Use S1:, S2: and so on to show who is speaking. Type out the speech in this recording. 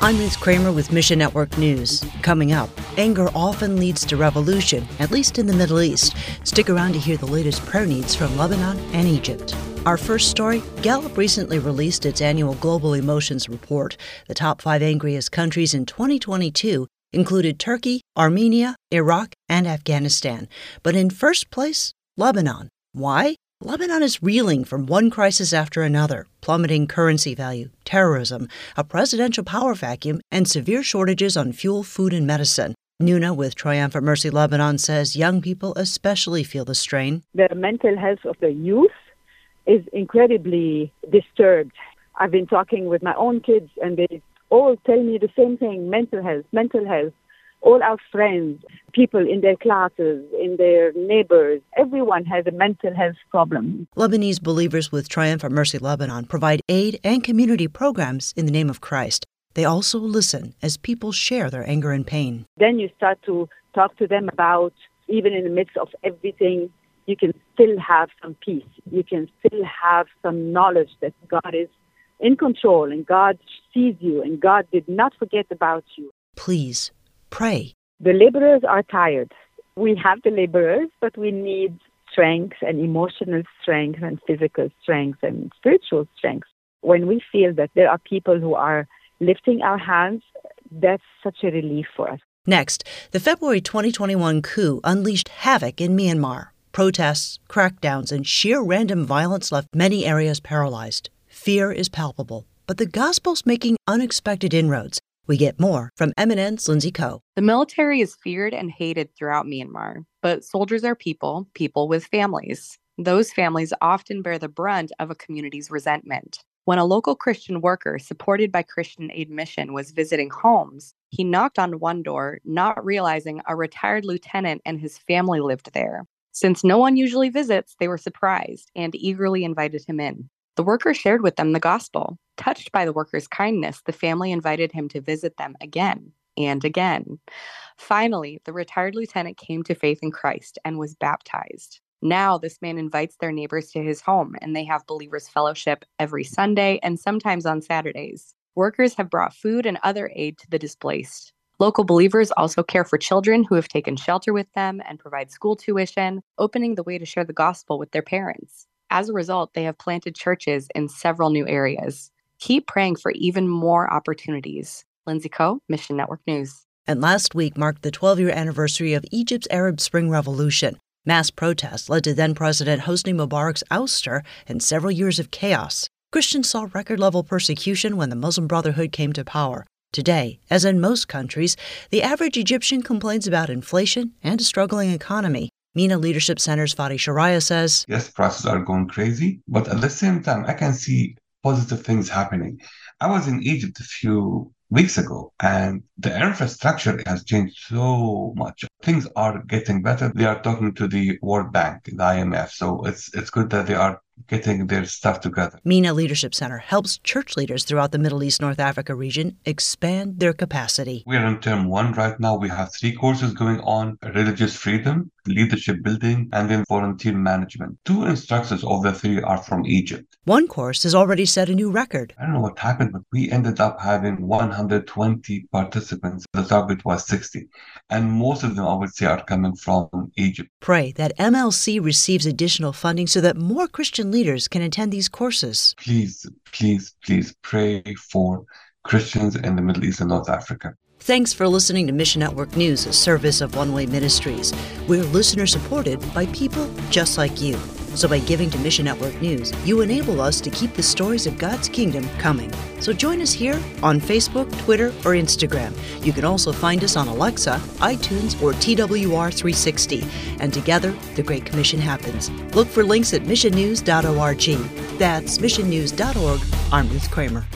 S1: I'm Ruth Kramer with Mission Network News. Coming up, anger often leads to revolution, at least in the Middle East. Stick around to hear the latest prayer needs from Lebanon and Egypt. Our first story Gallup recently released its annual Global Emotions Report. The top five angriest countries in 2022 included Turkey, Armenia, Iraq, and Afghanistan. But in first place, Lebanon. Why? Lebanon is reeling from one crisis after another plummeting currency value, terrorism, a presidential power vacuum, and severe shortages on fuel, food, and medicine. Nuna with Triumphant Mercy Lebanon says young people especially feel the strain.
S2: The mental health of the youth is incredibly disturbed. I've been talking with my own kids, and they all tell me the same thing mental health, mental health all our friends, people in their classes, in their neighbors, everyone has a mental health problem.
S1: Lebanese believers with Triumphant Mercy Lebanon provide aid and community programs in the name of Christ. They also listen as people share their anger and pain.
S2: Then you start to talk to them about, even in the midst of everything, you can still have some peace. You can still have some knowledge that God is in control and God sees you and God did not forget about you.
S1: Please Pray.
S2: The laborers are tired. We have the laborers, but we need strength and emotional strength and physical strength and spiritual strength. When we feel that there are people who are lifting our hands, that's such a relief for us.
S1: Next, the February 2021 coup unleashed havoc in Myanmar. Protests, crackdowns, and sheer random violence left many areas paralyzed. Fear is palpable, but the gospel's making unexpected inroads. We get more from MNN's Lindsay Coe.
S3: The military is feared and hated throughout Myanmar, but soldiers are people, people with families. Those families often bear the brunt of a community's resentment. When a local Christian worker supported by Christian Aid Mission was visiting homes, he knocked on one door, not realizing a retired lieutenant and his family lived there. Since no one usually visits, they were surprised and eagerly invited him in. The worker shared with them the gospel. Touched by the worker's kindness, the family invited him to visit them again and again. Finally, the retired lieutenant came to faith in Christ and was baptized. Now, this man invites their neighbors to his home, and they have believers' fellowship every Sunday and sometimes on Saturdays. Workers have brought food and other aid to the displaced. Local believers also care for children who have taken shelter with them and provide school tuition, opening the way to share the gospel with their parents. As a result, they have planted churches in several new areas. Keep praying for even more opportunities. Lindsay Coe, Mission Network News.
S1: And last week marked the 12 year anniversary of Egypt's Arab Spring Revolution. Mass protests led to then President Hosni Mubarak's ouster and several years of chaos. Christians saw record level persecution when the Muslim Brotherhood came to power. Today, as in most countries, the average Egyptian complains about inflation and a struggling economy. MENA Leadership Center's Fadi Sharaya says
S4: Yes, prices are going crazy, but at the same time, I can see positive things happening. I was in Egypt a few weeks ago and the infrastructure has changed so much things are getting better they are talking to the world bank the imf so it's it's good that they are getting their stuff together.
S1: MENA Leadership Center helps church leaders throughout the Middle East North Africa region expand their capacity.
S4: We are in term one right now. We have three courses going on religious freedom, leadership building, and then volunteer management. Two instructors of the three are from Egypt.
S1: One course has already set a new record.
S4: I don't know what happened, but we ended up having 120 participants. The target was 60. And most of them, I would say, are coming from Egypt.
S1: Pray that MLC receives additional funding so that more Christian leaders can attend these courses.
S4: Please, please, please pray for Christians in the Middle East and North Africa.
S1: Thanks for listening to Mission Network News, a service of One Way Ministries. We're listener supported by people just like you. So by giving to Mission Network News, you enable us to keep the stories of God's kingdom coming. So join us here on Facebook, Twitter, or Instagram. You can also find us on Alexa, iTunes, or TWR360. And together, the Great Commission happens. Look for links at missionnews.org. That's missionnews.org. I'm Ruth Kramer.